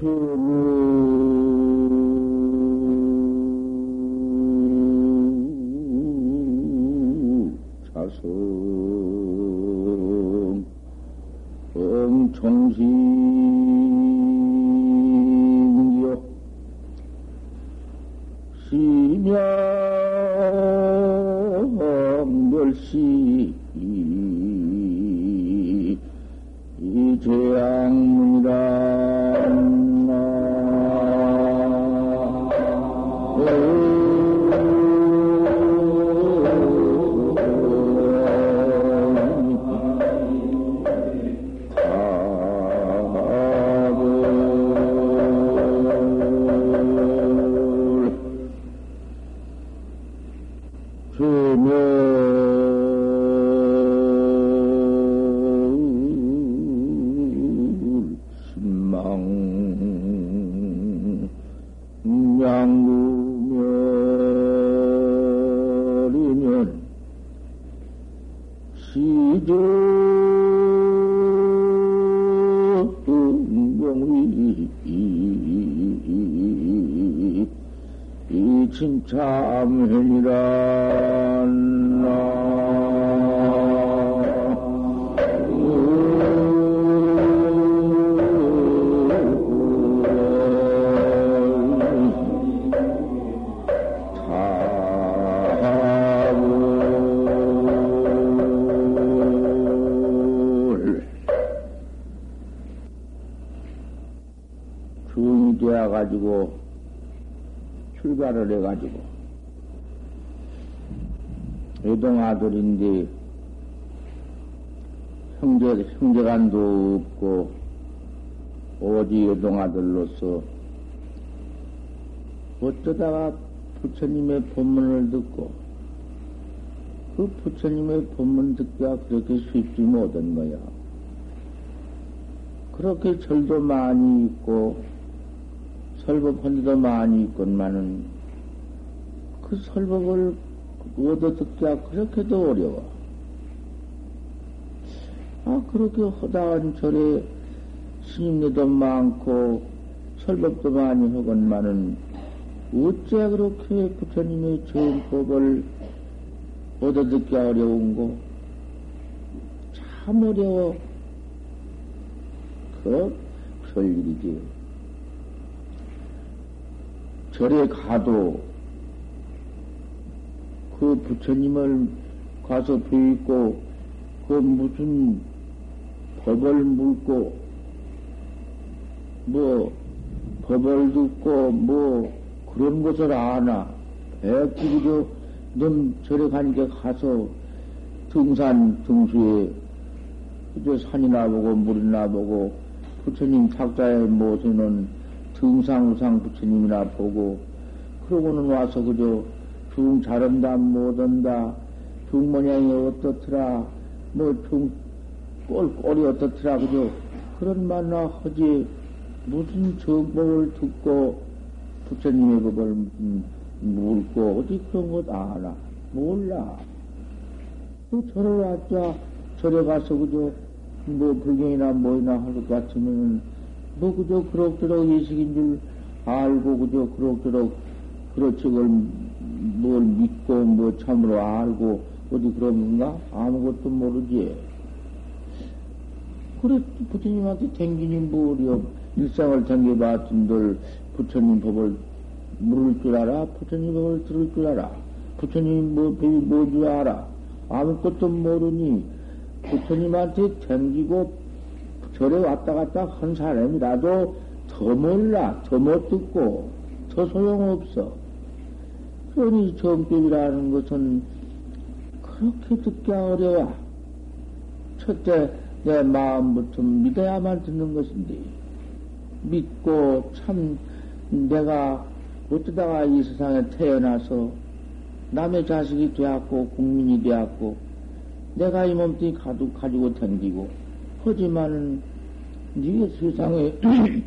수 이 진참회니라 타불 중이 되어가지고 출가를 해가지고 외동 아들인데 형제 형제간도 없고 오직 외동 아들로서 어쩌다가 부처님의 법문을 듣고 그 부처님의 법문 듣기가 그렇게 쉽지 못한 거야. 그렇게 절도 많이 있고 설법한 데도 많이 있건만은 그 설법을 얻어 듣기가 그렇게도 어려워. 아, 그렇게 허다한 절에 스님네도 많고 설법도 많이 하건만은 어째 그렇게 부처님의 정법을 얻어 듣기 어려운 거? 참 어려워. 그 별일이지. 절에 가도 그 부처님을 가서 뵈있고 그 무슨 법을 물고 뭐 법을 듣고 뭐 그런 것을 아나? 애기도 넌 절에 가니까 가서 등산 등수에 그저 산이나 보고 물이나 보고 부처님 탁자에 모시는 등상우상 부처님이나 보고 그러고는 와서 그저 중 잘한다 못한다 중 모양이 어떻더라 뭐중 꼴꼴이 어떻더라 그저 그런 말나 하지 무슨 정법을 듣고 부처님의 법을 음, 물고 어디 그런 것 아나 몰라. 그 절에 왔자 절에 가서 그저 뭐 불경이나 뭐이나 할 것 같으면은 뭐 그저 그럭저럭 이식인 줄 알고 그저 그럭저럭 그렇지 그걸 뭘 믿고 뭐 참으로 알고 어디 그런가 아무것도 모르지. 그래 부처님한테 댕기니 뭐려 일상을 댕겨봤던들 부처님 법을 물을 줄 알아? 부처님 법을 들을 줄 알아? 부처님 뭐 법이 뭐줄 알아? 아무것도 모르니 부처님한테 댕기고 절에 왔다 갔다 한 사람이라도 더 몰라, 더 못 듣고, 더 소용없어. 그러니 정법이라는 것은 그렇게 듣기 어려워. 첫째, 내 마음부터 믿어야만 듣는 것인데, 믿고 참 내가 어쩌다가 이 세상에 태어나서 남의 자식이 되었고, 국민이 되었고, 내가 이 몸뚱이 가지고, 댕기고, 하지만은, 네가 세상에,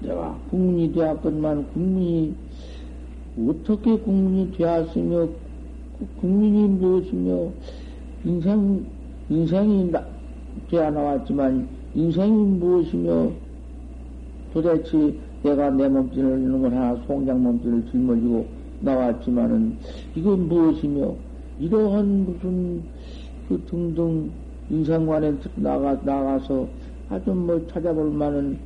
내가 국민이 되었건만, 국민이, 어떻게 국민이 되었으며, 그 국민이 무엇이며, 인생, 인생이 나, 되어 나왔지만, 인생이 무엇이며, 도대체 내가 내 몸뚱이를 이놈을 하나 송장 몸뚱이를 짊어지고 나왔지만은 이건 무엇이며 이러한 무슨 그 등등 인상관에 나가 나가서 아주 뭐 찾아볼 만한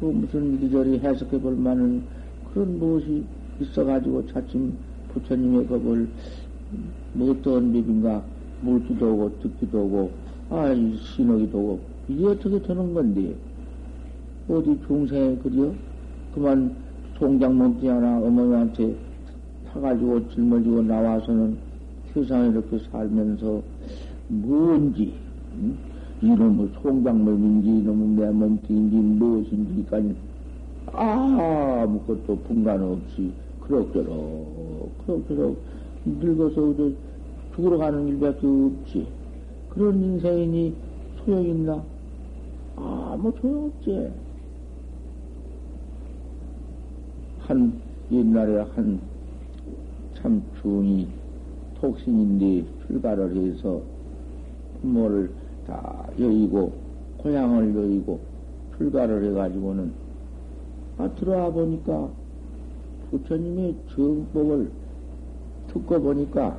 그 무슨 이리저리 해석해 볼 만한 그런 무엇이 있어가지고 차츰 부처님의 법을 뭐 어떤 법인가 물기도 오고 듣기도 오고 아 신호기도 오고 이게 어떻게 되는 건데? 어디 중생에 그려 그만 송장 몸뚱이 하나 어머니한테 타가지고 짊어지고 나와서는 세상에 이렇게 살면서 뭔지 응? 이놈의 송장몸인지 이놈의 내 몸뚱인지 무엇인지까지 아무것도 분간 없이 그럭저럭 그럭저럭 늙어서 저 죽으러 가는 일밖에 없지 그런 인생이니 소용있나? 아무 소용없지 한 옛날에 한 참 중이 독신인데 출가를 해서 부모를 다 여의고 고향을 여의고 출가를 해가지고는 아 들어와 보니까 부처님의 정법을 듣고 보니까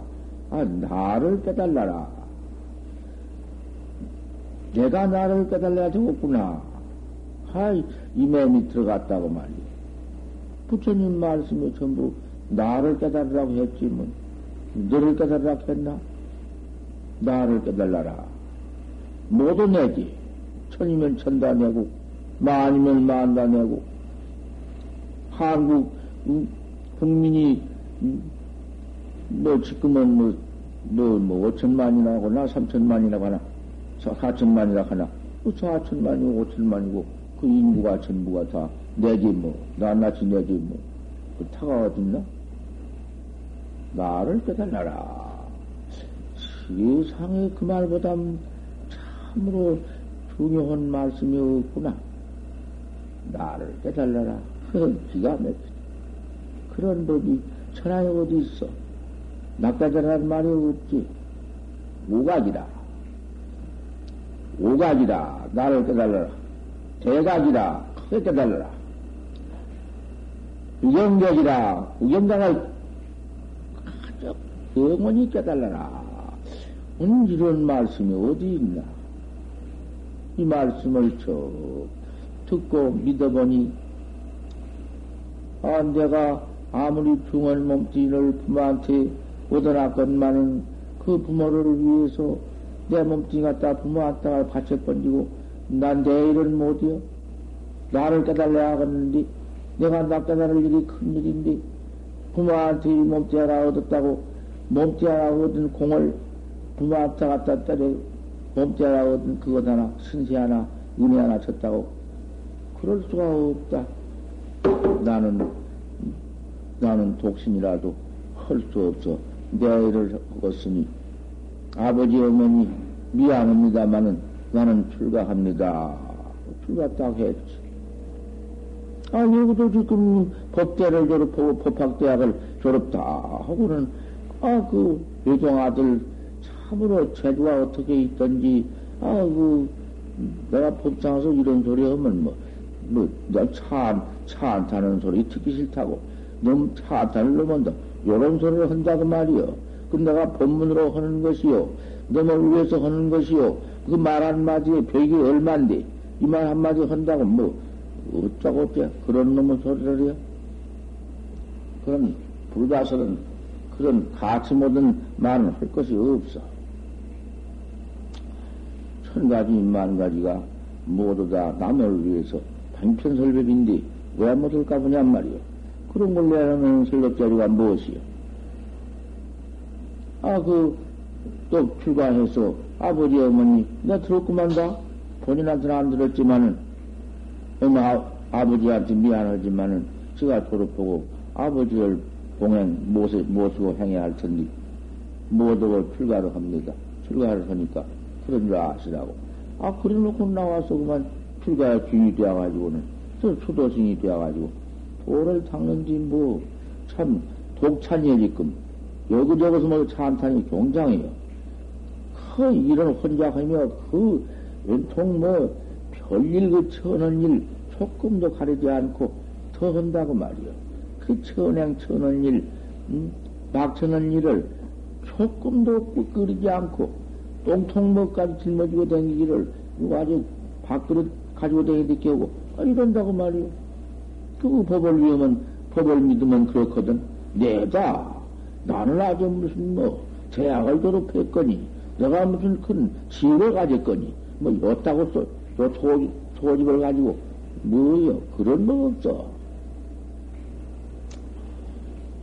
아 나를 깨달라라. 내가 나를 깨달아야 되겠구나. 하이 이매미 들어갔다고 말이야 부처님 말씀에 전부 나를 깨달으라고 했지 뭐 너를 깨달으라고 했나 나를 깨달라라 모두 내지. 천이면 천다 내고, 만이면 만다 내고, 한국, 음, 국민이, 음, 뭐, 지금은 뭐, 뭐, 뭐, 오천만이나 하거나, 삼천만이나 하나, 사천만이나 하나, 뭐, 사천만이고, 오천만이고, 그 인구가 전부가 다 내지 뭐, 낱낱이 내지 뭐, 그 타가 어딨나? 나를 깨달아라. 세상에 그 말보다 참으로 중요한 말씀이 없구나. 나를 깨달라라. 기가 막혀. 그런 법이 천하에 어디 있어? 낙가자라는 말이 없지. 오각이다. 오각이다. 나를 깨달라라. 대각이다. 크게 깨달라라. 우경격이다. 우경각을 아주 영원히 깨달라라. 음, 이런 말씀이 어디 있나? 이 말씀을 쭉 듣고 믿어보니, 아, 내가 아무리 중한 몸뚱이를 부모한테 얻어놨건만은 그 부모를 위해서 내 몸뚱이 갖다 부모한테 바쳐 번지고, 난 내일은 못이요. 나를 깨달아야 하겠는데, 내가 나 깨달을 일이 큰 일인데, 부모한테 이 몸뚱이 하나 얻었다고, 몸뚱이 하나 얻은 공을 부모한테 갖다 때려 몸자라 얻은 그것 하나, 신세 하나, 은혜 하나 쳤다고. 그럴 수가 없다. 나는, 나는 독신이라도 할 수 없어. 내 일을 하겠으니, 아버지, 어머니, 미안합니다마는 나는 출가합니다. 출가 딱 했지. 아, 여기도 지금 법대를 졸업하고 법학대학을 졸업 다 하고는, 아, 그, 외동 아들 참으로 제주가 어떻게 있던지, 아, 그, 내가 법상에서 이런 소리 하면 뭐, 뭐, 너 차, 차안 타는 소리 듣기 싫다고. 너무 차안 타는 놈은 요런 소리를 한다고 말이요. 그럼 내가 본문으로 하는 것이요. 너를 위해서 하는 것이요. 그 말 한마디에 벽이 얼만데, 이 말 한마디 한다고 뭐, 어쩌고 어째 그런 놈의 소리를 해요? 그런 불가설은 그런 가치 모든 말은 할 것이 없어. 천 가지, 만 가지가 모두 다 남을 위해서 방편설법인데 왜 못할까 보냔 말이요. 그런 걸 내는 설법자리가 무엇이요? 아, 그, 또 출가해서 아버지, 어머니, 나 들었구만다. 본인한테는 안 들었지만은, 엄마, 아, 아버지한테 미안하지만은, 제가 졸업하고 아버지를 봉행, 모시, 모시고 행해야 할 텐데, 모두를 출가를 합니다. 출가를 하니까, 그런 줄 아시라고. 아, 그래 놓고 나와서 그만 출가 주인이 되어가지고는, 저 초도승이 되어가지고, 도를 닦는지 뭐, 참, 독찬이에 지금, 여기저기서 뭐 찬탄이 경장이요. 그 일을 혼자 하며, 그, 연통 뭐, 별일 그 천원 일, 조금도 가리지 않고 더 한다고 말이요. 그 천행 천원 일, 음? 막천원 일을 조금도 끄끄리지 않고 똥통먹까지 짊어지고 다니기를 이거 아주 밥그릇 가지고 다니게 하고 아, 이런다고 말이요. 그 법을 위하면 법을 믿으면 그렇거든. 내가 나는 아주 무슨 뭐 대학을 졸업했거니 내가 무슨 큰 지혜를 가졌거니 뭐 이렇다고 또, 또 소, 소집을 가지고 뭐요 그런 거 없어.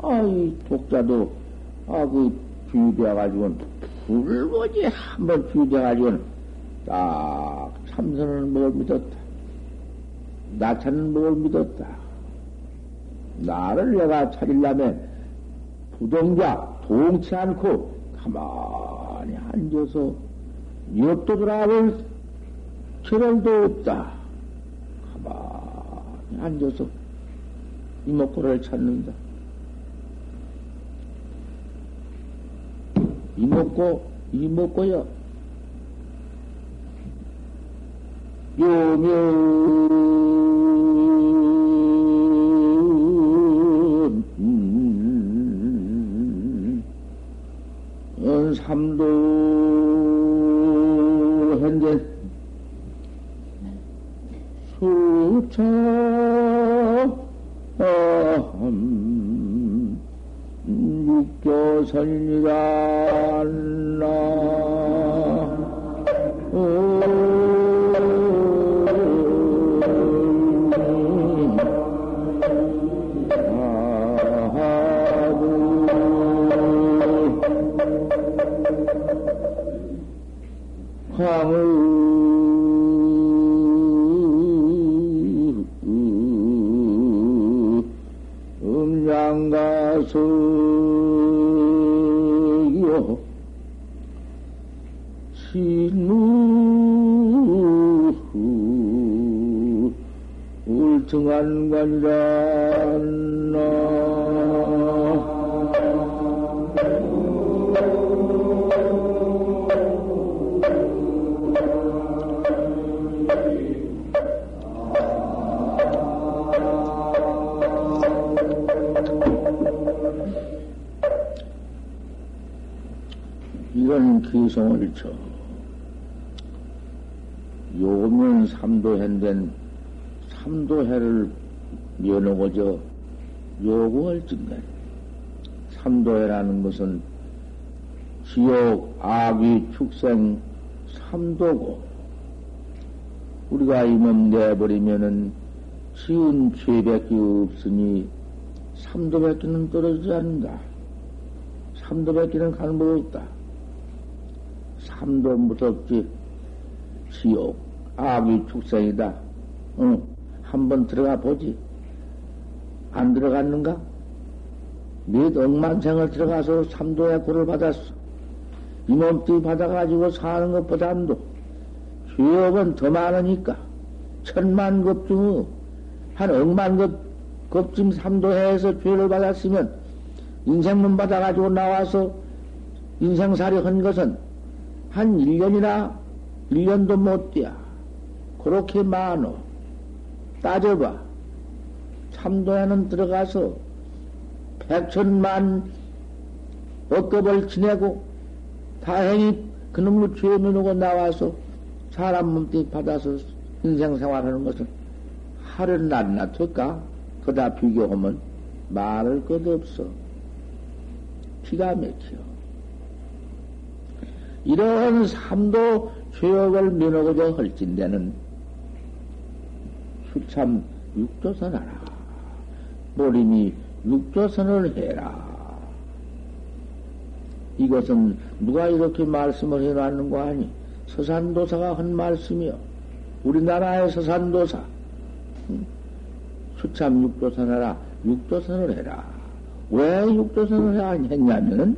아이 독자도 아그 주의되어가지고는 불거지 한번 주의되어가지고는 딱 참선은 뭘 믿었다. 나차는 뭘 믿었다. 나를 내가 찾으려면 부동자 동치 않고 가만히 앉아서 옆도 돌아볼 철월도 없다. 가만히 앉아서 이목구를 찾는다. 이목구, 이목구요. 요면, 음, 삼도 육조선이라 나 음양가서 울증한 관이라 이런 기성을 쳐. 요면 삼도해된 삼도해를 면하고저 요구할 증간. 삼도해라는 것은 지옥, 악귀, 축생, 삼도고, 우리가 이 몸 내버리면은 지은 죄밖에 없으니 삼도밖에는 떨어지지 않는다. 삼도밖에는 법 없다. 삼도 무섭지. 지옥, 악이 축생이다. 응, 한번 들어가 보지. 안 들어갔는가? 몇 억만 생을 들어가서 삼도의 구를 받았어. 이 몸뚱이 받아가지고 사는 것보다도 죄업은 더 많으니까 천만 급중한 억만 급 급쯤 삼도해서 죄를 받았으면 인생문 받아가지고 나와서 인생살이 한 것은 한 1년이나 1년도 못 돼야. 그렇게 많어. 따져봐. 참도에는 들어가서 백천만 억급을 지내고 다행히 그놈의 죄 면하고 나와서 사람 몸뚱이 받아서 인생 생활하는 것은 하루는 낫나 될까? 그다 비교하면 말을 것 없어. 기가 막혀. 이런 삼도 죄업을 면하고자 할진대는 수참 육조선 하라. 모림이 육조선을 해라. 이것은 누가 이렇게 말씀을 해놨는 거 아니? 서산도사가 한 말씀이요. 우리나라의 서산도사. 수참 육조선 하라. 육조선을 해라. 왜 육조선을 했냐면은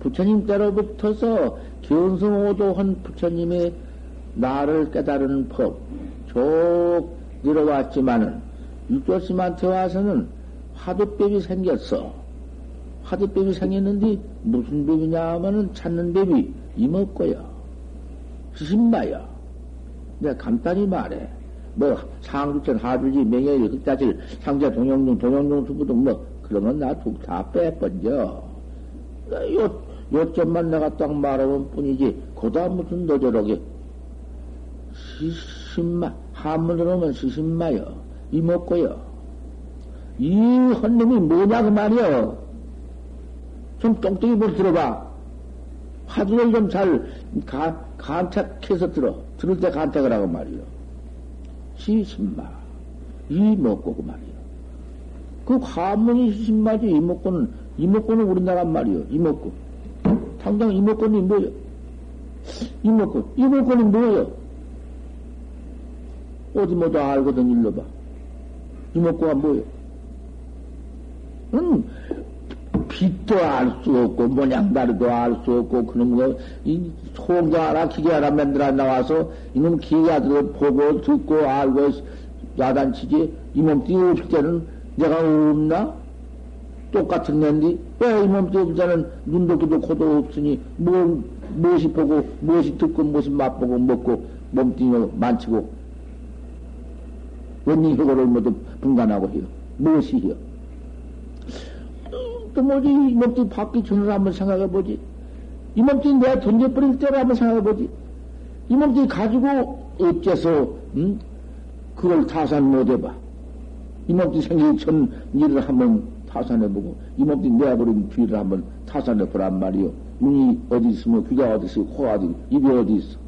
부처님 때로부터서 견성오도한 부처님의 나를 깨달은 법, 쭉 늘어왔지만은, 육조스한테 와서는 화두법이 생겼어. 화두법이 생겼는데, 무슨 법이냐 하면은 찾는 법이 이먹고요. 신마야. 내가 간단히 말해. 뭐, 상주천, 하주지, 명예일, 흑자질, 상자, 동영중, 동영중, 두부등, 뭐, 그런 건나툭다 빼번져. 요, 요점만 내가 딱 말하면 뿐이지, 그 다음 무슨 너저러게. 시신마, 한문으로 하면 시신마여. 이먹고요. 이 헌님이 뭐냐, 그 말이여. 좀 똥똥이 뭘 들어봐. 화두를 좀 잘 간택해서 들어. 들을 때 간택을 하고 말이요. 시신마. 이 먹고 그 말이요. 그 화문이 시신마지 이 먹고는, 이 먹고는 우리나라 말이요. 이 먹고. 당장 이 먹고는 뭐요? 이 먹고. 이 먹고는 뭐요? 어디 뭐도 알거든 일로 봐. 이 먹고가 뭐요? 응, 빛도 알 수 없고, 모양다리도 알 수 없고, 그놈 거, 이, 송장 하나, 기계 하나 만들어 나와서, 이놈 기계들을 보고, 듣고, 알고, 야단치지, 이 몸뚱이 없을 때는 내가 없나? 똑같은 낸디? 왜 이 몸뚱이 없을 때는 눈도 귀도 코도 없으니, 뭐, 무엇이 보고, 무엇이 듣고, 무엇이 맛보고, 먹고, 몸뚱이를 만치고, 원리 효고를 모두 분간하고 해요. 무엇이 해요? 또 뭐지, 이 몸뚱이 받기 전으로 한번 생각해보지. 이 몸뚱이 내가 던져버릴 때로 한번 생각해보지. 이 몸뚱이 가지고 어째서, 응? 그걸 타산 못해봐. 이 몸뚱이 생기기 전 일을 한번 타산해보고, 이 몸뚱이 내버린 뒤를 한번 타산해보란 말이요. 눈이 어디 있으면 귀가 어디 있어, 코가 어디, 입이 어디 있어.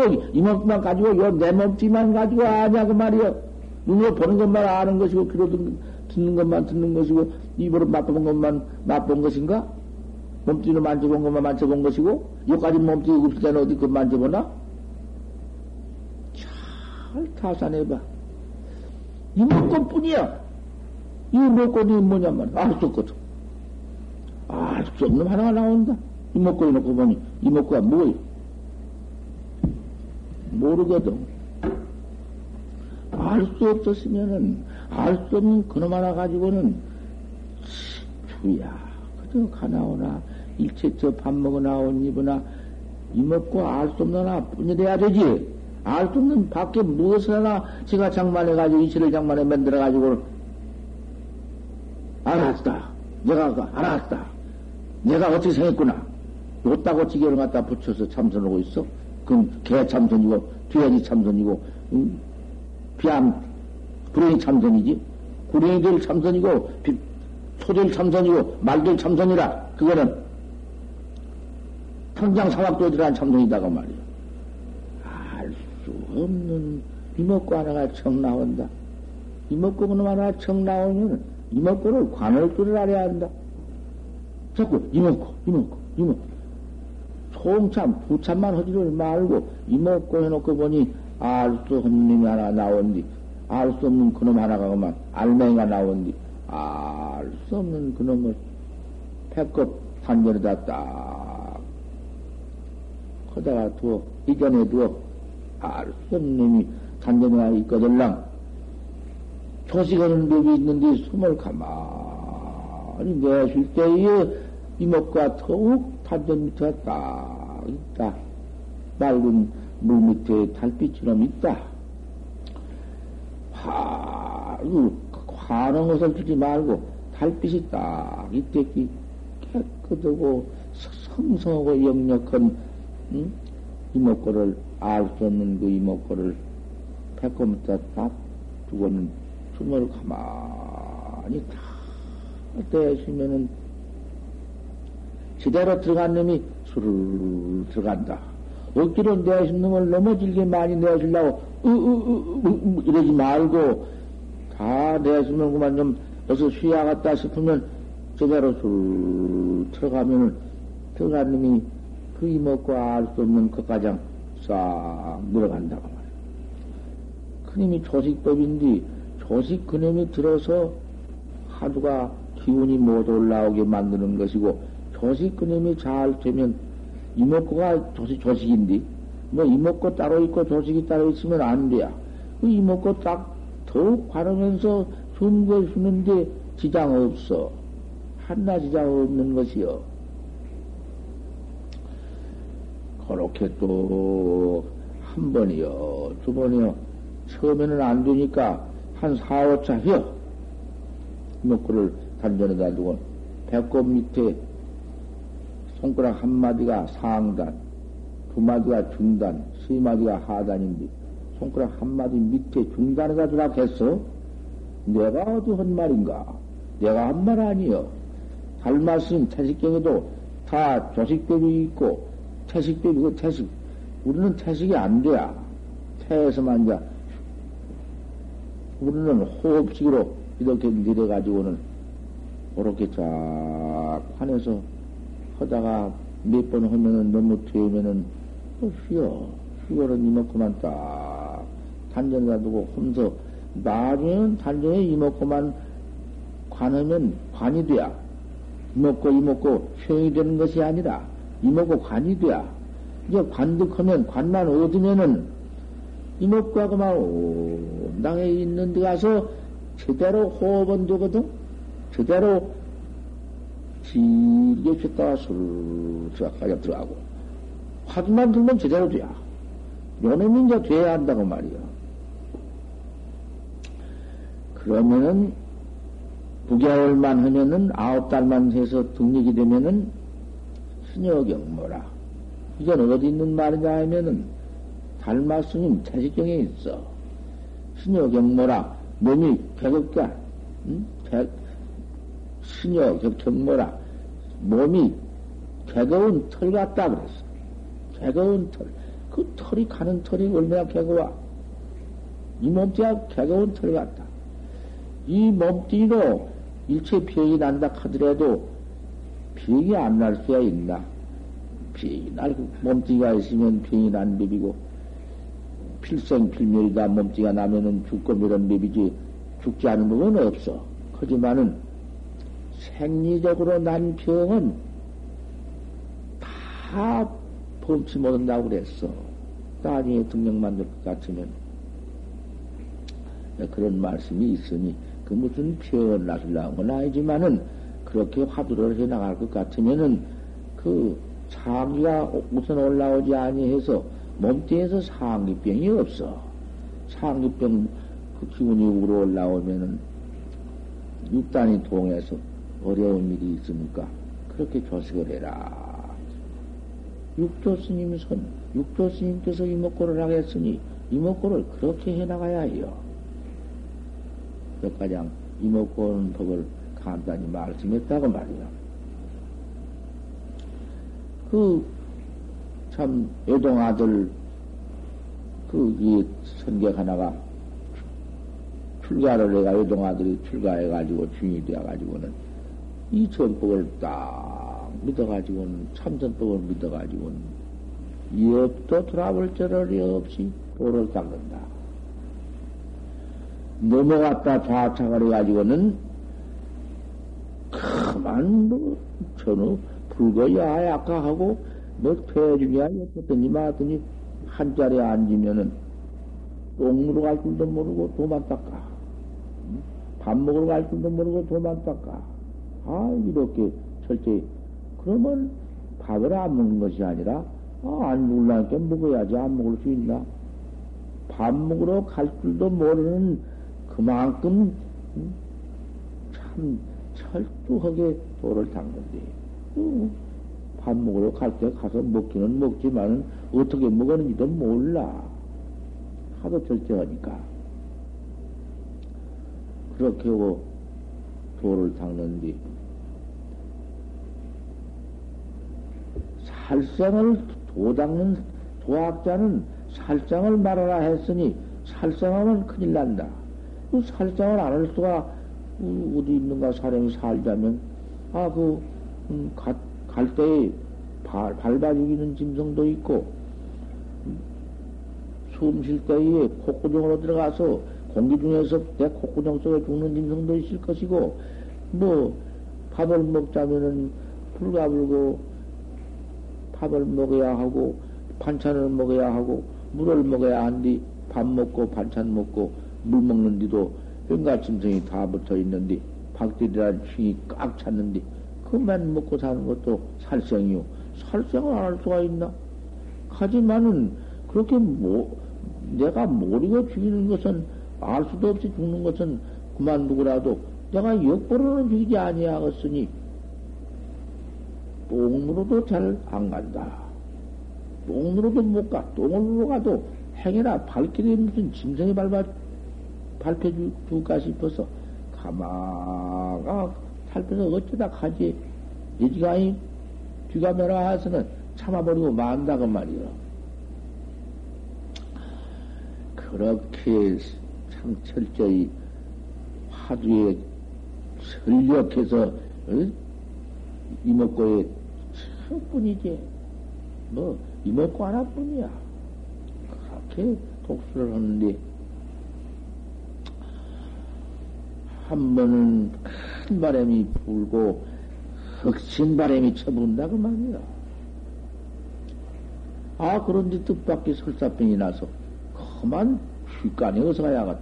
또, 이 몸뚱이만 가지고, 요 내 몸뚱이만 가지고 아냐, 그 말이요. 눈으로 보는 것만 아는 것이고, 귀로 듣는, 듣는 것만 듣는 것이고, 입으로 맛본 것만 맛본 것인가? 몸뚱이로 만져본 것만 만져본 것이고, 여기까지 몸뚱이 없을 때는 어디 그 만져보나? 잘 타산해봐. 이 물건 뿐이야. 이 물건이 뭐냐 말이야. 알 수 없거든. 알 수 없는 하나가 나온다. 이 먹고 놓고 보니, 이 먹고가 뭐야? 모르거든. 알 수 없었으면은, 알 수 없는 그놈 하나 가지고는, 주야. 그저 가나오나, 일체 저 밥 먹어 나온 입으나, 이 먹고 알 수 없는 하나 뿐이 돼야 되지. 알 수 없는 밖에 무엇을 하나 제가 장만해가지고, 이치를 장만해 만들어가지고, 알았다. 내가 그 알았다. 내가 어떻게 생겼구나. 요따고 지게를 갖다 붙여서 참선하고 있어. 그럼 개 참선이고, 돼지 참선이고, 음, 비암, 불행이 참선이지. 구랭이들 참선이고, 비, 소들 참선이고, 말들 참선이라. 그거는 당장 사막도에 들어간 참선이다가 말이야. 알 수 없는 이먹고 하나가 청 나온다. 그놈 하나 청 나오면 이먹고를 관을 줄을 알아야 한다. 자꾸 이먹고, 이먹고, 이먹고. 총참, 부참만 하지를 말고 이먹고 해놓고 보니 알 수 없는 놈이 하나 나온디. 알 수 없는 그놈 하나가 그만 알맹이가 나온디. 알 수 없는 그놈을 배꼽 단전에다 딱 거다가 두어, 이전에 두어 알 수 없는 놈이 단전에 있거들랑 조식하는 법이 있는데 숨을 가만히 내쉴 때에 이목과 더욱 단전 밑에 딱 있다. 맑은 물 밑에 달빛처럼 있다. 화, 화는 것을 주지 말고 달빛이 딱 이때 깨끗하고 성성하고 역력한 응? 이목구를 알 수 없는 그 이목구를 배꼽 밑에 딱 두고는 숨을 가만히 다 떼시면은 제대로 들어간 놈이 술을 들어간다. 억지로 내신 놈을 넘어질게 많이 내주려고, 으, 으, 으, 으, 이러지 말고, 다 내주면 그만 좀, 어서 쉬야겠다 싶으면, 제대로 술 들어가면은, 들어간 놈이 그 이먹고 알수 없는 것가장 싹 늘어간다고 말이야. 그놈이 조식법인데, 조식 그놈이 들어서 하두가 기운이 못 올라오게 만드는 것이고, 조식 그놈이 잘 되면, 이목구가 조식, 조식인데, 뭐 이목구 따로 있고 조식이 따로 있으면 안 돼야. 그 이목구 딱 더욱 바르면서 숨거 쉬는데 지장 없어. 한나 지장 없는 것이요. 그렇게 또 한 번이요, 두 번이요. 처음에는 안 되니까 한 4, 5차 휘어. 이목구를 단전에다 두고 배꼽 밑에 손가락 한 마디가 상단, 두 마디가 중단, 세 마디가 하단인데 손가락 한 마디 밑에 중단에다 했어. 내가 어디 한 말인가? 내가 한 말 아니여. 달마스님 태식경에도 다 조식법이 있고 태식법이고 태식. 우리는 태식이 안 돼야. 태에서만 자. 우리는 호흡식으로 이렇게 내려가지고는 그렇게 쫙 환해서 하다가 몇 번 하면은 너무 퇴면은 쉬어. 쉬어는 이만큼만 딱 단전에다 두고 홈서 나중에는 단전에 이먹고만 관하면 관이 돼야. 이먹고 이먹고 효용이 되는 것이 아니라 이먹고 관이 돼야. 이제 관득하면 관만 얻으면은 이먹고 하고만 온당에 있는 데 가서 제대로 호흡은 되거든? 제대로 길게 폈다가 술술까지 들어가고. 화두만 들면 제대로 돼야. 요놈이 이제 돼야 한다고 말이야. 그러면은 9개월만 하면은 아홉 달만 해서 등록이 되면은 신여경모라. 이건 어디 있는 말이냐 하면은 달마 스님 태식경에 있어. 신여경모라. 몸이 개급가, 응? 개, 신여경모라. 몸이 개거운 털 같다 그랬어. 개거운 털. 그 털이 가는 털이 얼마나 개거와. 이 몸띠가 개거운 털 같다. 이 몸뚱이로 일체 병이 난다 하더라도 병이 안 날 수야 있나? 병이 날 몸뚱이가 있으면 병이 난 법이고 필생 필멸이다 몸뚱이가 나면은 죽고 이런 법이지 죽지 않은 법은 없어. 하지만은 생리적으로 난 병은 다 범치 못한다고 그랬어. 나중에 등력 만들 것 같으면 그런 말씀이 있으니 그 무슨 표현 나술라는 건 아니지만은 그렇게 화두를 해 나갈 것 같으면은 그 상기가 우선 올라오지 아니해서 몸뚱에서 상기병이 없어. 상기병 그 기운이 우로 올라오면은 육단이 동해서 어려운 일이 있으니까 그렇게 조식을 해라. 육조 스님 손, 육조 스님께서 이목고를 하겠으니 이목고를 그렇게 해 나가야 해요. 몇 가장 이먹고 오는 법을 간단히 말씀했다고 말이야. 그, 참, 여동 아들, 그, 이 선객 하나가 출가를 해가 여동 아들이 출가해가지고 중이 되어가지고는 이 전법을 딱 믿어가지고는 참전법을 믿어가지고는 이 업도 돌아볼 저럴이 없이 도를 닦는다. 넘어갔다 좌착을 해가지고는 그만 뭐 전후 불거 야 약화하고 뭐 퇴중이야 어떻더니 마더니 한 자리에 앉으면은 똥으로 갈 줄도 모르고 도만 닦아. 밥 먹으러 갈 줄도 모르고 도만 닦아 아 이렇게 철저히. 그러면 밥을 안 먹는 것이 아니라 아, 안 먹으려니까 먹어야지 안 먹을 수 있나? 밥 먹으러 갈 줄도 모르는 그만큼 참 철두하게 도를 닦는데. 밥 먹으러 갈 때 가서 먹기는 먹지만 어떻게 먹었는지도 몰라. 하도 절제하니까. 그렇게 하고 도를 닦는데 살생을 도 닦는 도학자는 살생을 말하라 했으니 살생하면 큰일 난다. 그 살장을 안 할 수가 어디 있는가 사람이 살자면 아그 음, 갈 때에 발, 밟아 죽이는 짐승도 있고 음, 숨쉴 때에 콧구멍으로 들어가서 공기 중에서 내 콧구멍 속에 죽는 짐승도 있을 것이고 뭐 밥을 먹자면은 불가 불고 밥을 먹어야 하고 반찬을 먹어야 하고 물을 먹어야 한디 밥 먹고 반찬 먹고 물 먹는데도 현가 짐승이 다 붙어 있는데 박들이란 층이 꽉 찼는데 그만 먹고 사는 것도 살생이요. 살생을 안 할 수가 있나? 하지만은 그렇게 뭐, 내가 모르고 죽이는 것은, 알 수도 없이 죽는 것은 그만 두고라도 내가 역보로는 죽이지 아니하겠으니, 똥으로도 잘 안 간다. 똥으로도 못 가. 똥으로 가도 행해라 발길이 무슨 짐승이 밟아, 밟혀줄까 싶어서 가마가 살펴서 어쩌다 가지. 여지가이 뒤가 매라 해서는 참아버리고 만다고 말이요. 그렇게 참 철저히 화두에 전력해서 어? 이먹고에 첫뿐이지. 뭐 이먹고 하나 뿐이야. 그렇게 독수를 하는데 한 번은 큰 바람이 불고 흑신 바람이 쳐본다 그 말이야. 아 그런데 뜻밖의 설사병이 나서 그만 귓간에 어서 가야겠다.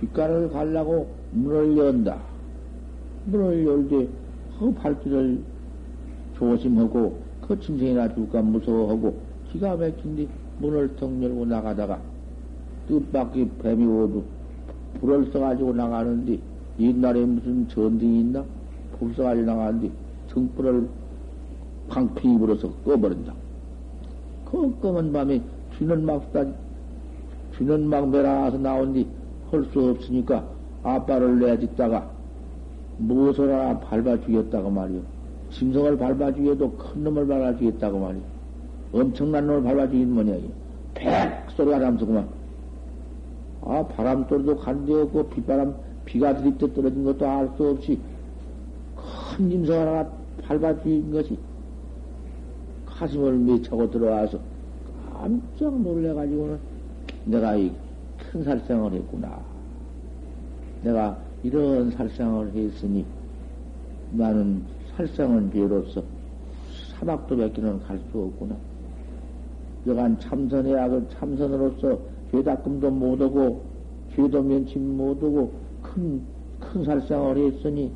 귓간을 가려고 문을 연다. 문을 열되 그 발길을 조심하고 그 짐승이나 줄까 무서워하고 기가 막힌데 문을 턱 열고 나가다가 뜻밖의 뱀이 오도 불을 써가지고 나가는데 옛날에 무슨 전등이 있나? 불 써가지고 나가는데 등불을 방피 불어서 꺼버린다. 그 검은 밤에 쥐는 막 쏟아, 쥐는 막 매라서 나온 뒤 할 수 없으니까 아빠를 내짓다가 무엇을 하나 밟아 주겠다고 말이요. 짐승을 밟아 주게도 큰 놈을 밟아 주겠다고 말이요. 엄청난 놈을 밟아 주긴 뭐냐. 팩! 소리가 나면서 그만. 아, 바람 소리도 간데 없고, 빗바람, 비가 들이때 떨어진 것도 알 수 없이, 큰 짐승 하나 밟아 주인 것이, 가슴을 미쳐고 들어와서, 깜짝 놀래가지고는, 내가 이 큰 살생을 했구나. 내가 이런 살생을 했으니, 나는 살생은 죄로서 사막도 뵙기는 갈 수 없구나. 여간 참선해야 그 참선으로서 죄닦음도 못하고 죄도 면치 못하고 큰, 큰 살상을 했으니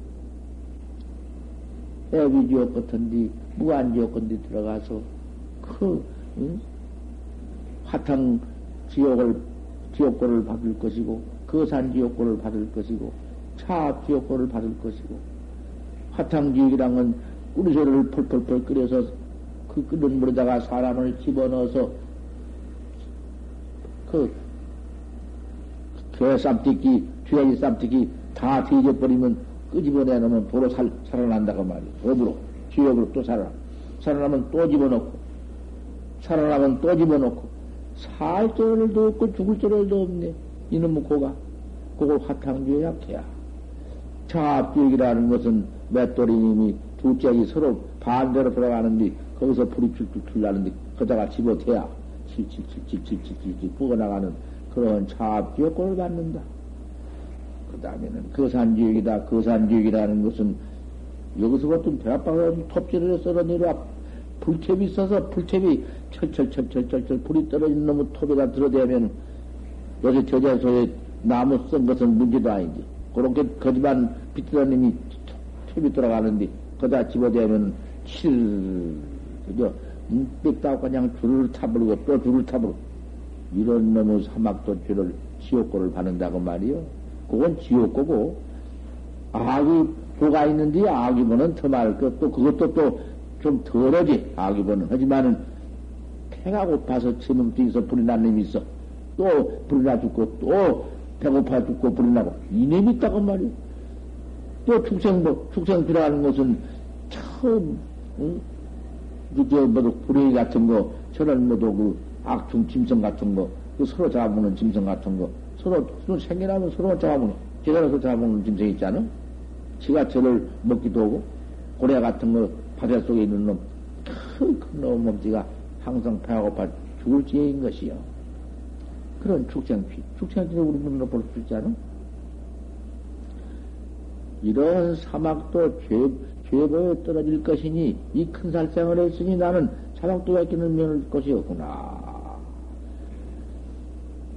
애비지옥 같은데 무한지옥 같은데 들어가서 그 응? 화탕 지옥을 지옥고를 받을 것이고 거산 지옥고를 받을 것이고 차압 지옥고를 받을 것이고 화탕 지옥이란 건우리소를 펄펄펄 끓여서 그 끓는 물에다가 사람을 집어넣어서 그 개 쌈띠기, 쥐아기 쌈띠기 다 뒤져버리면 끄집어내 놓으면 도로 살, 살아난다고 말이야. 법으로. 지역으로 또 살아나. 살아나면 또 집어넣고, 살아나면 또 집어넣고, 살 저럴도 없고 죽을 저럴도 없네. 이놈의 고가. 그걸 화탕주에 약해야. 자압지역이라는 것은 맷돌이님이 두 짝이 서로 반대로 돌아가는데 거기서 불이 줄줄줄 나는데 거다가 집어대야 칠칠칠칠칠칠칠 부어나가는 그런 차압지역권을 받는다. 그 다음에는 거산지역이다. 거산지역이라는 것은 여기서 보통 배아빠가 톱질을 썰어 내려와 불탭이 있어서 불탭이 철철철철철철 불이 떨어진 놈의 톱에다 들어대면 요새 저자소에 나무 쓴 것은 문제도 아니지. 그렇게 거지만 비트라님이 톱이 들어가는데 거다 집어대면 칠 그죠? 빽다고 그냥 줄을 타버리고 또 줄을 타버리고 이런 놈의 사막도 죄를 지옥고를 받는다고 말이요. 그건 지옥고고 악이 보가 있는데 악이 보는 더말 것도 그것도 또 좀 덜하지 악이 보는 하지만은 배가 고파서 저놈 뒤에서 불이 난 놈이 있어 또 불이 나 죽고 또 배고파 죽고 불이 나고 이놈이 있다고 말이요. 또 축생 뭐 축생 필요하는 것은 처음 응? 그저 뭐도 불의 같은 거 저런 뭐도 그 악충 짐승 같은 거, 그 서로 잡아먹는 짐승 같은 거, 서로, 서로 생겨나면 서로 잡아먹는, 제가서 잡아먹는 짐승 있잖아? 지가 저를 먹기도 하고, 고래 같은 거, 바다 속에 있는 놈, 큰, 큰놈 몸지가 항상 배가 고파 죽을 지혜인 것이요. 그런 축생피, 축생피를 우리 눈으로 볼 수 있지 않아? 이런 사막도 죄, 죄보에 떨어질 것이니 이 큰 살생을 했으니 나는 사막도 뺏기는 면을 것이 없구나.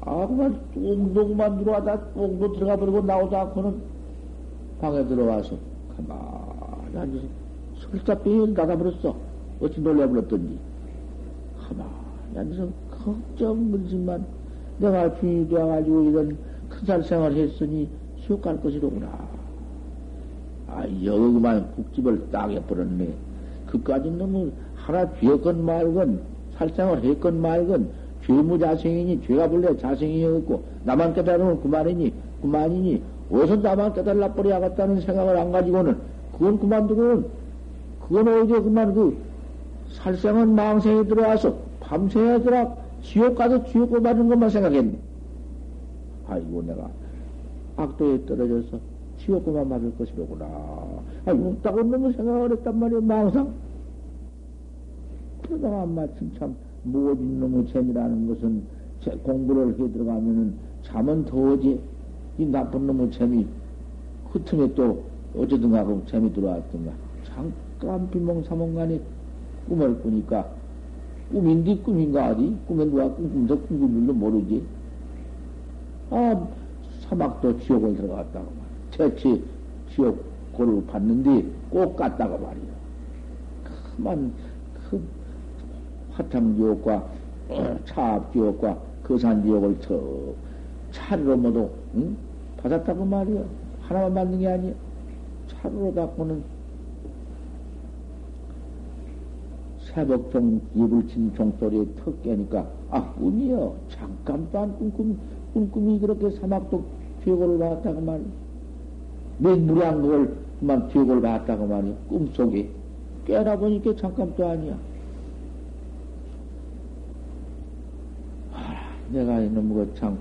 아, 그만 똥도구만 들어와다 똥도 들어가 버리고 나오지 않고는 방에 들어와서 가만히 앉아서 설사병이 닫아버렸어. 어찌 놀래버렸던지. 가만히 앉아서 걱정 물지만 내가 주인이 되어가지고 이런 큰살 생활을 했으니 지옥 갈 것이로구나. 아, 여기만 국집을 딱 해버렸네. 그까지 너무 하나 죄건 말건 살생을 했건 말건 죄무자생이니 죄가 본래 자생이었고 나만 깨달으면 그만이니 그만이니 어디서 나만 깨달라 버려야겠다는 생각을 안 가지고는 그건 그만두고는 그건 오히려 그만 그 살생은 망생에 들어와서 밤새야 들어 지옥 가서 지옥 고 받은 것만 생각했네. 아이고 내가 악도에 떨어져서 지옥 고만 맞을 것이로구나. 아이고 웃다고 너무 생각을 했단 말이야 망상. 그러다가 마침 참 모진 놈의 재미라는 것은 공부를 해 들어가면은 잠은 더오지. 이 나쁜 놈의 재미. 그 틈에 또 어쩌든가 하고 재미 들어왔던가 잠깐 비몽사몽간에 꿈을 꾸니까 꿈인데 꿈인가 어디? 꿈에 누가 꿈꾸면서 꿈꾸는지도 모르지. 아 사막도 지옥을 들어갔다고 대체 지옥고를 봤는데 꼭 갔다고 말이야 그만 그 화탕 지옥과 차압 지옥과 거산 지옥을 저 차로 모두 응? 받았다고 말이야. 하나만 받는 게 아니야. 차로 갖고는 새벽종 입을 친 종소리에 턱 깨니까 아 꿈이여 잠깐도 안 꿈꿈 꿈꿈이 그렇게 사막도 죄고를 받았다고 말이야. 몇 무량 그걸 그만 죄고를 받았다고 말이야. 꿈속에 깨라 보니까 잠깐도 아니야. 내가 이놈 거참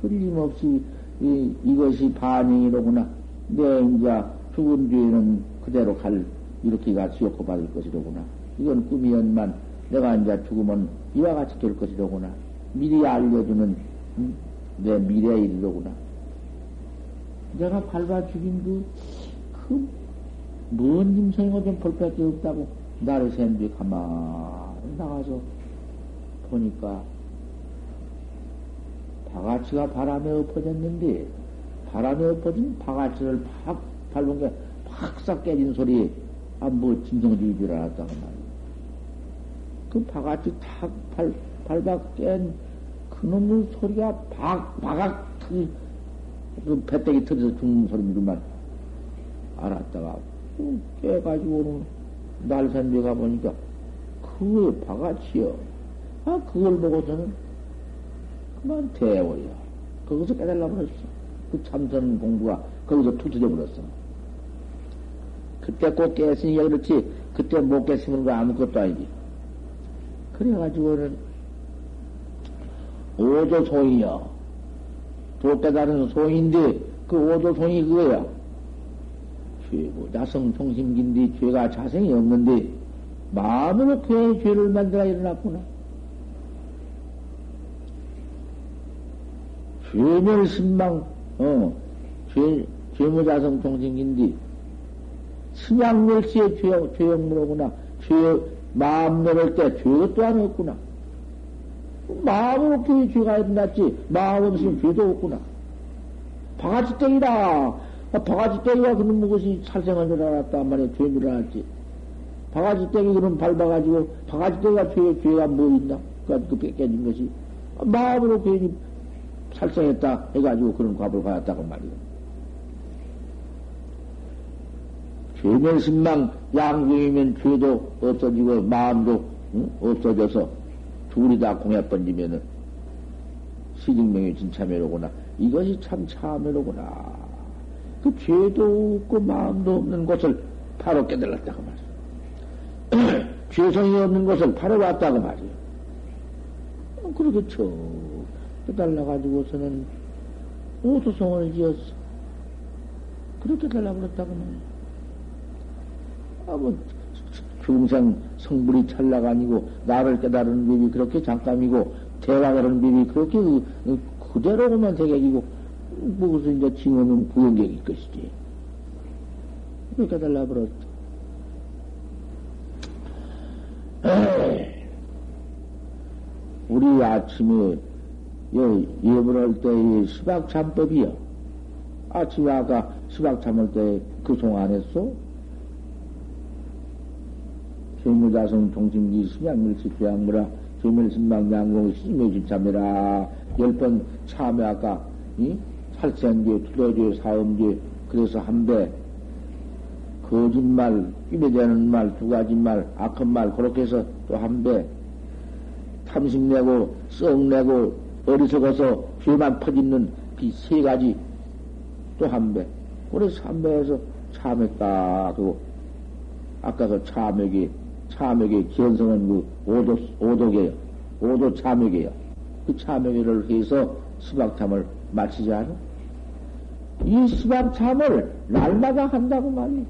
틀림없이 이, 이것이 반응이로구나. 내 이제 죽은 뒤에는 그대로 갈 이렇게가 지옥고 받을 것이로구나. 이건 꿈이었만 내가 이제 죽으면 이와 같이 될 것이로구나. 미리 알려주는 음? 내 미래 일이로구나. 내가 밟아 죽인 그, 그, 먼 짐승이고 좀 볼밖에 없다고 나를 샌 뒤에 가만히 나가서 보니까 바가치가 바람에 엎어졌는데 바람에 엎어진 바가치를 팍 밟은 게 팍싹 깨진 소리에 아뭐 진성주의 줄 알았다고 말이야. 그 바가치 탁 발, 밟아 깬 그놈의 소리가 박, 바각 그, 그 배때기 터져서 죽는 소리만 알았다가 깨가지고는 날산에 가보니까 그게 바가치여. 아, 그걸 보고서는 그만 대워야. 거기서 깨달라 버렸어. 그 참선 공부가 거기서 투투져 버렸어. 그때 꼭 깼으니까 그렇지, 그때 못 깼으면 그 아무것도 아니지. 그래가지고는, 오조 소이요. 도 깨달은 소인데, 그 오조 소이 그거야. 죄고 자성 총심긴데 죄가 자성이 없는데, 마음으로 괜히 죄를 만들어 일어났구나. 죄멸 신망, 어, 죄, 죄무자성 통생인데, 신양멸시의 죄, 죄역무로구나. 죄, 마음 먹을 때 죄가 또한 없구나. 마음으로 없 죄가 일어났지, 마음 없으면 죄도 없구나. 바가지 땡이다. 바가지 땡이가 그놈 무엇이 살생한 줄 알았단 말이야. 줄 알았지. 바가지 땡이 그럼 밟아가지고, 바가지 땡이가 죄, 죄가 뭐 있나? 그, 그 깨진 것이. 마음으로 괜히 살생했다 해가지고 그런 과보를 받았다고 말이야. 죄면 신망 양중이면 죄도 없어지고 마음도 응? 없어져서 둘이 다 공약 번지면은 시증명이 진참회로구나. 이것이 참 참회로구나. 그 죄도 없고 마음도 없는 것을 바로 깨달았다고 말이야. 죄성이 없는 것을 바로 왔다고 말이야. 어, 그러겠죠. 깨달아가지고서는 오도성을 지었어. 그렇게 달라버렸다고 말이야. 아, 뭐, 중생 성불이 찰나가 아니고, 나를 깨달은 법이 그렇게 잠깐이고, 대화하는 법이 그렇게 그, 그 그대로만 되게지고, 무슨 이제 징후는 구연객일 것이지. 그렇게 달라 버렸다. 우리 아침에 예불할 때의 수박참법이요. 아침에 아까 수박 참을 때 그 송 안 했어? 죄무자성 종심기 수양물시 교양무라 조멸신망 양공 시심의 참이라 열 번 참여 아까 이? 살생죄, 투도죄, 사음죄 그래서 한배 거짓말, 끼매되는 말, 두 가지 말, 악한 말 그렇게 해서 또 한배 탐심내고 썩내고 어리석어서 죄만 퍼짓는 비세 가지 또 한 배. 그래서 한 배에서 참했다. 그 아까 그 참액이 참액의 견성은 그 오도 오도계요. 오도 참액이에요. 그 참액을 해서 수박참을 마치지 않아? 이 수박참을 날마다 한다고 말이야.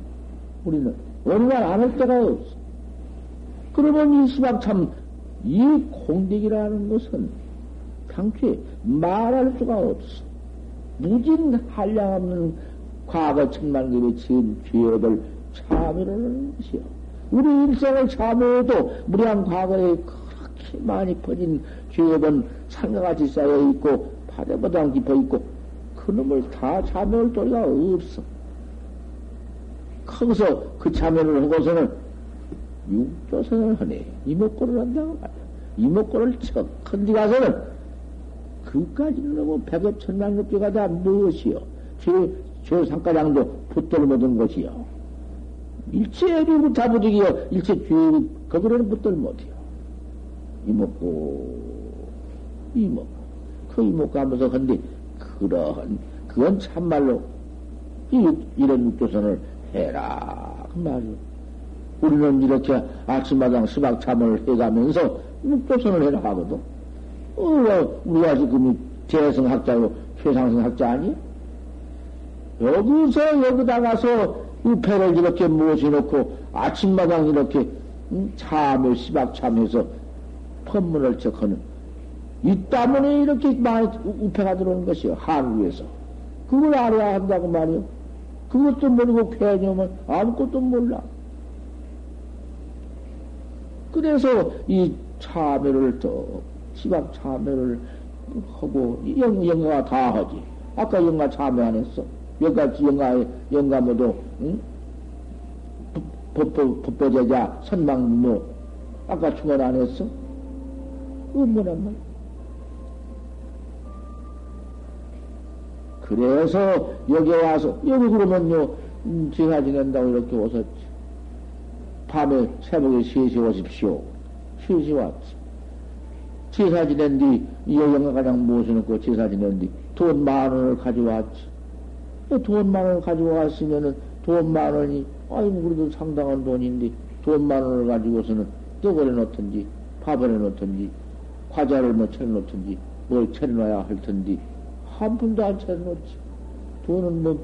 우리는 어느 날 안 할 때가 없어. 그러면 이 수박참 이 공덕이라는 것은 당초에 말할 수가 없어. 무진 한량 없는 과거 천만급의 지은 죄업을 참여하는 것이요. 우리 일생을 참여해도 무량 과거에 그렇게 많이 퍼진 죄업은 산과같이 쌓여 있고 바다보다 깊어 있고 그놈을 다 참여할 도리가 없어. 거기서 그 참여를 하고서는 육조선을 하네. 이목구를 한다고 말이야. 이목구를 척, 큰디 가서는 그까지는 너무 백업 천만급제가 다 무엇이요? 제, 저 상가장도 붙들 못한 것이요. 일체비 무타부득이요. 일체 죄, 거기로는 붙들 못해요. 이먹고, 이먹고. 그 이먹고 하면서 근데, 그러한, 그건 참말로, 이, 이런 육조선을 해라. 그 말이요. 우리는 이렇게 아침마당 수박참을 해가면서 육조선을 해라 하거든. 어, 우리가 지금 대성학자고 최상승학자 아니? 여기서 여기다 가서 우패를 이렇게 모셔놓고 아침마당 이렇게 참을 시박 참해서 법문을 척하는 이 때문에 이렇게 많이 우패가 들어오는 것이요 한국에서 그걸 알아야 한다고 말이요 그것도 모르고 개념은 아무것도 몰라 그래서 이 참여를 또 시각 참여를 하고 영, 영가가 다 하지. 아까 영가 참여 안 했어. 여기까지 영가, 영가 모두, 응? 법보, 법보제자, 선망, 뭐, 아까 충원 안 했어? 뭐란 말 그래서 여기 와서, 여기 그러면요, 음, 제가 지낸다고 이렇게 오셨지. 밤에 새벽에 3시 오십시오. 3시 왔지. 제사 지낸 뒤, 여영가 가장 모셔놓고 제사 지낸 뒤, 돈 만 원을 가져왔지. 돈 만 원을 가지고 왔으면은, 돈 만 원이, 아이고, 그래도 상당한 돈인데, 돈 만 원을 가지고서는 떡을 해놓든지, 밥을 해놓든지, 과자를 뭐 차려놓든지, 뭘 차려놔야 할 텐데, 한 푼도 안 차려놓지. 돈은 뭐,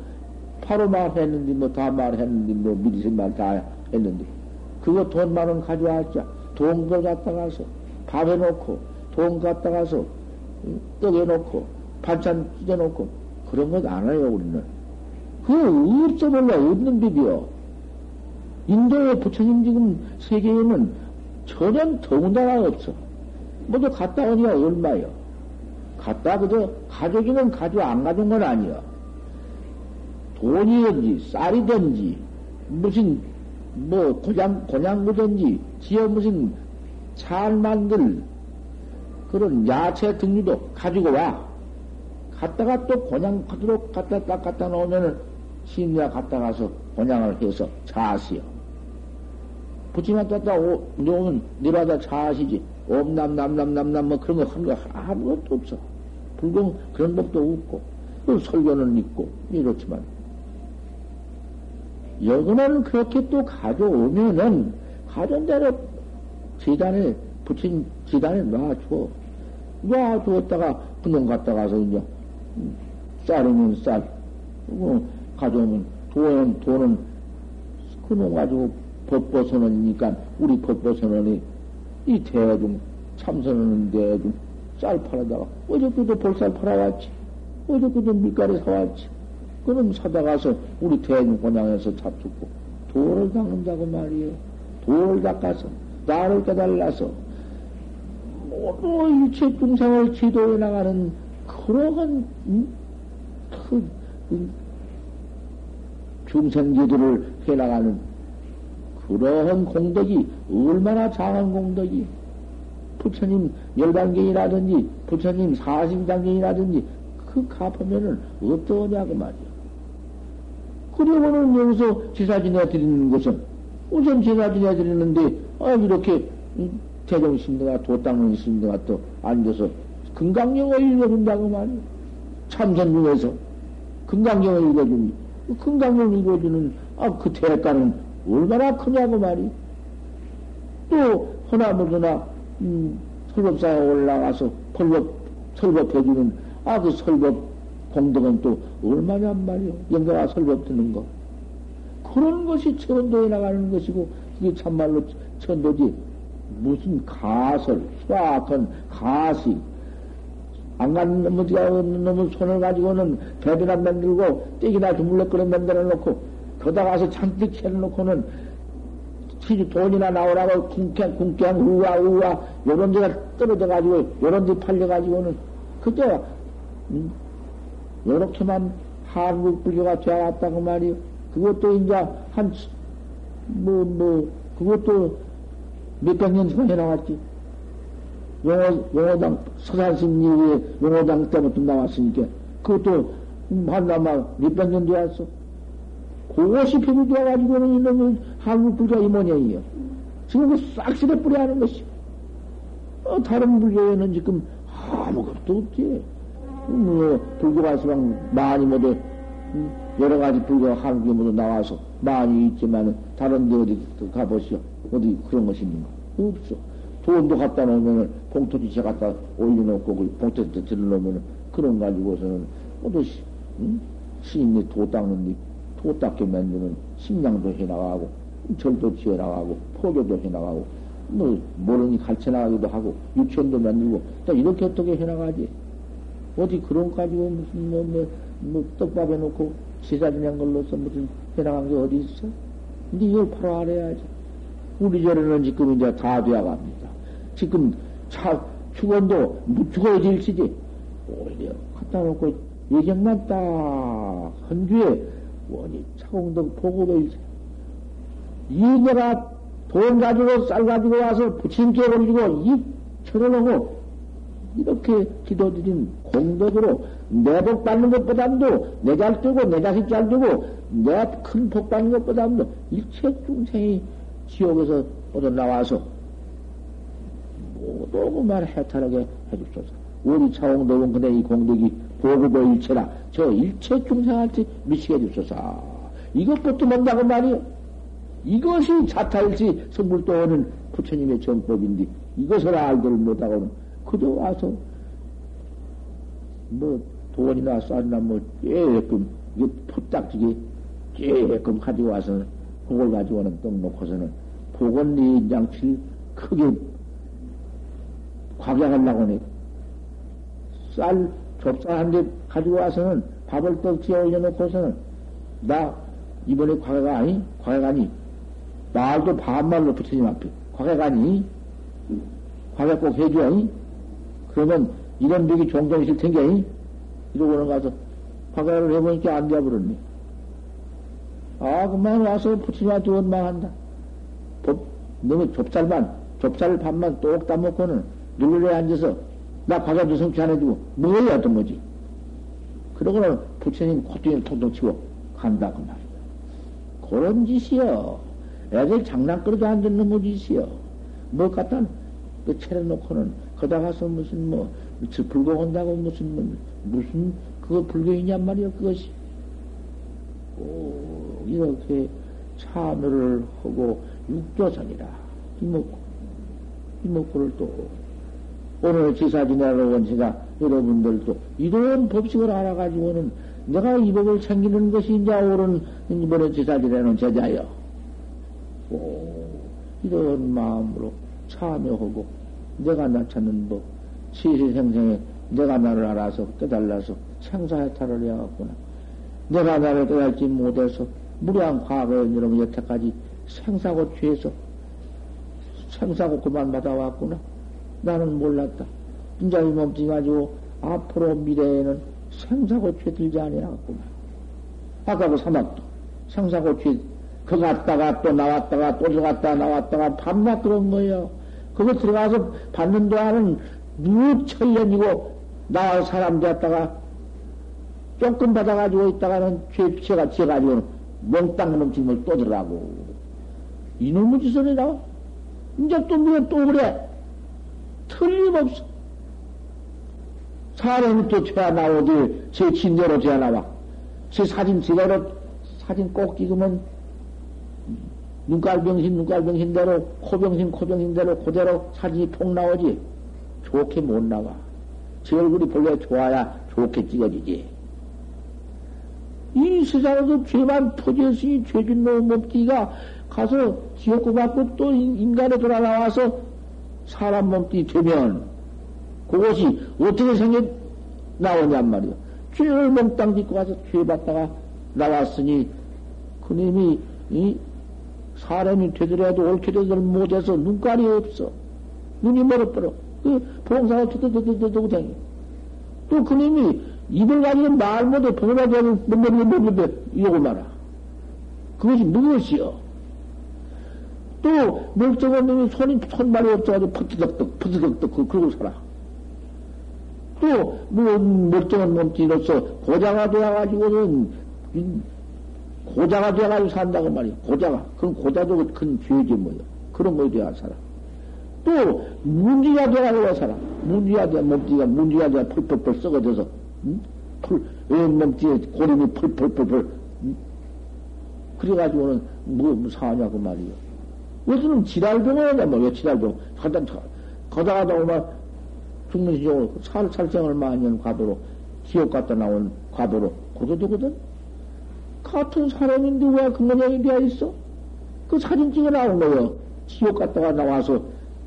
바로 말했는데, 뭐 다 말했는데, 뭐 미리 생말 다 했는데, 그거 돈 만 원 가져왔자, 돈걸 갖다 가서, 밥 해놓고, 돈 갖다 가서 떡 해놓고 반찬 찢어놓고 그런 것 안 해요 우리는. 그거 없어 몰라 없는 법이요. 인도의 부처님 지금 세계에는 전혀 더군다나 없어. 모두 갔다 오니까 얼마요? 갔다 그저 가족이면 가져 안 가진 건 아니야. 돈이든지 쌀이든지 무슨 뭐 고장 고냥구든지 지어 무슨 잘 만들 그런 야채 등류도 가지고 와. 갔다가 또 곤양 그대로 갖다 딱 갖다 놓으면은 신야 갔다 가서 곤양을 해서 자시요. 붙이만 떴다 놓으면 내려다 자시지. 옴남 남남 남남 뭐 그런 거 하는 거 아무것도 없어. 불공 그런 법도 없고 그 설교는 있고 이렇지만 여기는 그렇게 또 가져오면은 가전 대로 재단에 붙인 재단에 놔줘. 놔주었다가 그놈 갔다 가서 이제 쌀이면 쌀, 어, 가져오면 돈은, 돈은 그놈 가지고 법보선언이니까 우리 법보선언이 이 대중 참선하는 대중 쌀 팔아다가 어저께도 볼쌀 팔아왔지. 어저께도 밀가루 사왔지. 그놈 사다 가서 우리 대중 권양에서 잡숫고 돌을 닦는다고 말이에요. 돌을 닦아서 나를 깨달라서 모두 일체 중생을 지도해 나가는 그러한 음, 그 음, 중생지도를 해 나가는 그러한 공덕이 얼마나 장한 공덕이 부처님 열반경이라든지 부처님 사심장경이라든지 그 갚으면은 어떠냐고 말이야. 그러고는 여기서 제사 지내 드리는 것은 우선 제사 지내 드리는데 아 이렇게 대종신대가 도땅는 신대가 또 앉아서 금강경을 읽어준다고 말이야. 참선 중에서 금강경을 읽어주니 금강경을 읽어주는 아 그 대가는 얼마나 크냐고 말이야. 또 허나무드나 음, 설법사에 올라가서 설법 설법해주는 아 그 설법 공덕은 또 얼마냔 말이오. 영가가 설법 듣는 거. 그런 것이 천도에 나가는 것이고 그게 참말로 천도지. 무슨 가설, 수학은 가시. 안 가는 놈이가 놈은 손을 가지고는 배비나 만들고 떼기나 주물럭거려 만들어 놓고 거다 가 서 잔뜩 채워놓고는 돈이나 나오라고 궁캔, 궁캔, 우와, 우와, 요런 데가 떨어져 가지고, 요런 데 팔려 가지고는, 그때, 음, 요렇게만 한국 불교가 되어왔다고 말이요. 그것도 이제 한, 뭐, 뭐, 그것도 몇백 년 전에 나왔지. 용호, 용호당, 서산심 이후에 용호당 때부터 나왔으니까, 그것도 한나마 몇백 년 되었어. 그것이 표기되어가지고는 이놈의 한국 불교 이 모양이에요. 지금 그 싹쓸이 뿌려 하는 것이. 어, 다른 불교에는 지금 아무것도 없지. 뭐, 불교가 서방 많이 모두, 음, 여러 가지 불교가 한국에 모두 나와서 많이 있지만은, 다른 데 어디 가보시오. 어디 그런 것이 있는가? 없어. 돈도 갖다 놓으면은, 봉투지체 갖다 올려놓고, 그 봉투지체 들어놓으면은, 그런 가지고서는, 시, 음? 시인이 도 닦는 데, 도 닦게 만드는 식량도 해나가고, 절도 지어나가고, 포교도 해나가고, 뭐, 모르니 가르쳐 나가기도 하고, 유치원도 만들고, 또 이렇게 어떻게 해나가지? 어디 그런 가지고 무슨 뭐, 뭐, 뭐 떡밥 해놓고 제사지낸 걸로서 무슨 해나간 게 어디 있어? 근데 이걸 바로 알아야지. 우리 절에는 지금 이제 다 되어갑니다. 지금 차, 축원도 죽어야 될시지. 오히려 갖다 놓고 예경만 딱, 헌주에 원이 차공덕 보고도 이 내가 돈 가지고 쌀 가지고 와서 부침께 올리고 이 쳐놓고 이렇게 기도드린 공덕으로 내 복 받는 것보다도 내 잘 되고 내 자식 잘 되고 내가 큰복 받는 것보다도 일체 중생이 지옥에서 모두 나와서 모두 그만 해탈하게 해주소서. 우리 차홍덕은 근데 이 공덕이 보고보 일체라 저 일체 중생한테 미치게 해주소서. 이것부터 뭔다고 말이요. 이것이 자타일지 성불도하는 부처님의 정법인데 이것을 알들 못하고는 그저 와서, 뭐, 돈이나 쌀이나 뭐, 쬐끔, 이게 푸딱지게 쬐끔 가지고 와서, 그걸 가지고는 떡 놓고서는, 네 양치를 크게 과격하려고 하네. 쌀, 좁쌀 한대 가지고 와서는 밥을 떡 지어 올려놓고서는, 나, 이번에 과거가 아니? 과거가 아니? 말도 반말로 붙이지 앞에. 과거가 아니? 과거 꼭 해줘, 이? 그러면 이런 벽이 종종 있을 텐게, 이러고는 가서 화가를 해보니까 안 되어버렸네. 아, 그만 와서 부처님한테 원망한다. 법, 너무 좁쌀만, 좁쌀 밥만 똑 따먹고는 눌러에 앉아서 나 과자도 성취 안 해주고 뭐야 어떤 거지. 그러고는 부처님 콧등에 통통 치고 간다 그 말이야. 그런 짓이요. 애들 장난거리도 안 듣는 놈 짓이요. 뭐 갖다 그 차려놓고는 거다 가서 무슨 뭐, 불고 온다고 무슨, 뭐, 무슨, 그거 불교이냔 말이야, 그것이. 오, 이렇게 참여를 하고, 육조선이라. 이먹고, 이먹고를 또, 오늘 지사 지내러 온 제가 여러분들도 이런 법칙을 알아가지고는 내가 이 법을 챙기는 것이 이제 옳은 이번에 지사 지내는 제자요. 오, 이런 마음으로 참여하고, 내가 나 찾는 법, 시시생생에 내가 나를 알아서 깨달아서 생사해탈을 해왔구나. 내가 나를 깨달지 못해서 무리한 과거에 여러분 여태까지 생사고 취해서 생사고 그만 받아왔구나. 나는 몰랐다. 진짜 이 몸뚱이 가지고 앞으로 미래에는 생사고 취 들지 아니하겠구나. 아까 그 사막도 생사고 취, 그 갔다가 또 나왔다가 또 들어갔다 나왔다가 밤낮 그런 거예요. 그거 들어가서 받는 동안은 무천년이고 나와 사람 되었다가 조금 받아가지고 있다가는 죄, 죄가 지어가지고 몽땅 넘친 걸또 들어가고 이놈의 짓을 해라 이제 또 뭐야 또 그래 틀림없어 사람이 또 죄가 나오지 제 진대로 죄가 나와. 제 사진 제대로 사진 꼭 찍으면 눈깔병신 눈깔병신대로 코병신 코병신대로 그대로 사진이 통 나오지. 좋게 못 나와. 제 얼굴이 본래 좋아야 좋게 찍어지지. 이 세상에서 죄만 터졌으니 죄진 놈 몸띠가 가서 지옥고 받고 또 인간에 돌아 나와서 사람 몸띠 되면 그것이 어떻게 생겨 나오냔 말이요. 죄를 몽땅 짓고 가서 죄 받다가 나왔으니 그님이 이 사람이 되더라도 옳게 되들 못해서 눈깔이 없어. 눈이 멀어버려. 그 봉사가 터득터득터득 다녀. 또 그님이 입을 가지고 말 못해 봉사가 되고 뭔데뭐 뭔데 이러고 말아. 그것이 무엇이요? 또 멀쩡한 놈이 손이 손발이 없어가지고 퍼트덕덕 퍼트덕덕 그러고 살아. 또, 뭐, 멀쩡한 몸띠로서 고자가 되어가지고는, 고자가 되어가지고 산다고 말이야. 고자가. 그럼 고자도 큰 죄지 뭐야. 그런 거에 대한 살아. 또, 문지가 되어가지고 살아. 문지가 돼, 몸띠가, 문지가 돼, 펄펄펄 썩어져서, 응? 풀, 몸띠에 고름이 펄펄펄펄, 응? 그래가지고는 뭐, 뭐 사냐고 말이야. 요즘은 지랄병원이냐, 뭐, 왜 지랄병? 가다, 가다 가다 오면, 죽는 시종으로 살, 살생을 한 과도로 지옥 갔다 나온 과도로 고도 되거든? 같은 사람인데 왜 그 모양이 되어 있어? 그 사진 찍어 나온 거요. 지옥 갔다가 나와서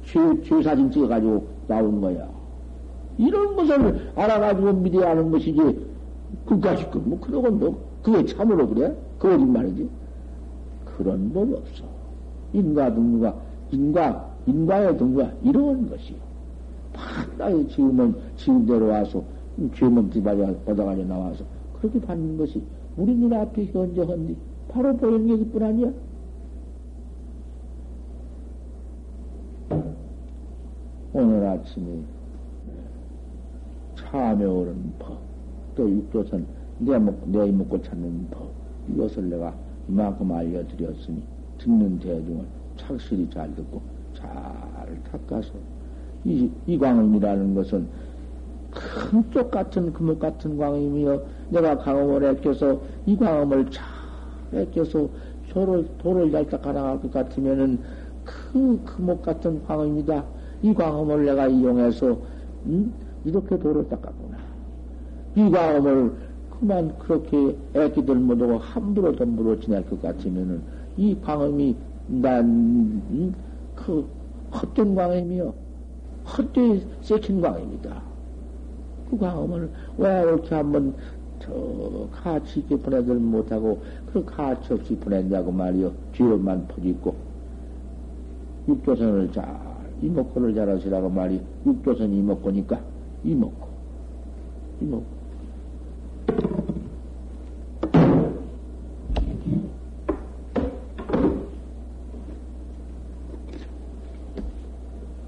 죄, 죄 사진 찍어가지고 나온 거야. 이런 것을 알아가지고 믿어야 하는 것이지. 그까짓 거, 뭐, 그러고 뭐, 그게 참으로 그래? 거짓말이지. 그런 법 없어. 인과 등과, 인과, 인과의 등과, 이런 것이요. 판단히 지으면 지은대로 와서 죄몸띠 받아가지고 나와서 그렇게 받는 것이 우리 눈앞에 현재 헌디 바로 보이는 얘기뿐 아니야? 오늘 아침에 참에 오른 법, 또 육조선 내, 먹, 내 먹고 찾는 법, 이것을 내가 이만큼 알려드렸으니 듣는 대중을 착실히 잘 듣고 잘 닦아서 이, 이 광음이라는 것은 큰 쪽 같은 금옥 같은 광음이여 내가 광음을 애껴서 이 광음을 잘 애껴서 도를, 도를 잘 닦아나갈 것 같으면은 그 금옥 같은 광음이다. 이 광음을 내가 이용해서 음? 이렇게 도를 닦았구나. 이 광음을 그만 그렇게 애기들 못하고 함부로 덤부로 지낼 것 같으면은 이 광음이 난, 음? 그 헛된 광음이요. 헛되이 썩힌 광입니다. 그 광음을 왜 이렇게 한번 저 가치 있게 보내들 못하고 그 가치 없이 보냈냐고 말이요. 뒤로만 퍼짓고 육조선을 잘 이목구를 잘 하시라고 말이 육조선 이목구니까 이목구 이목구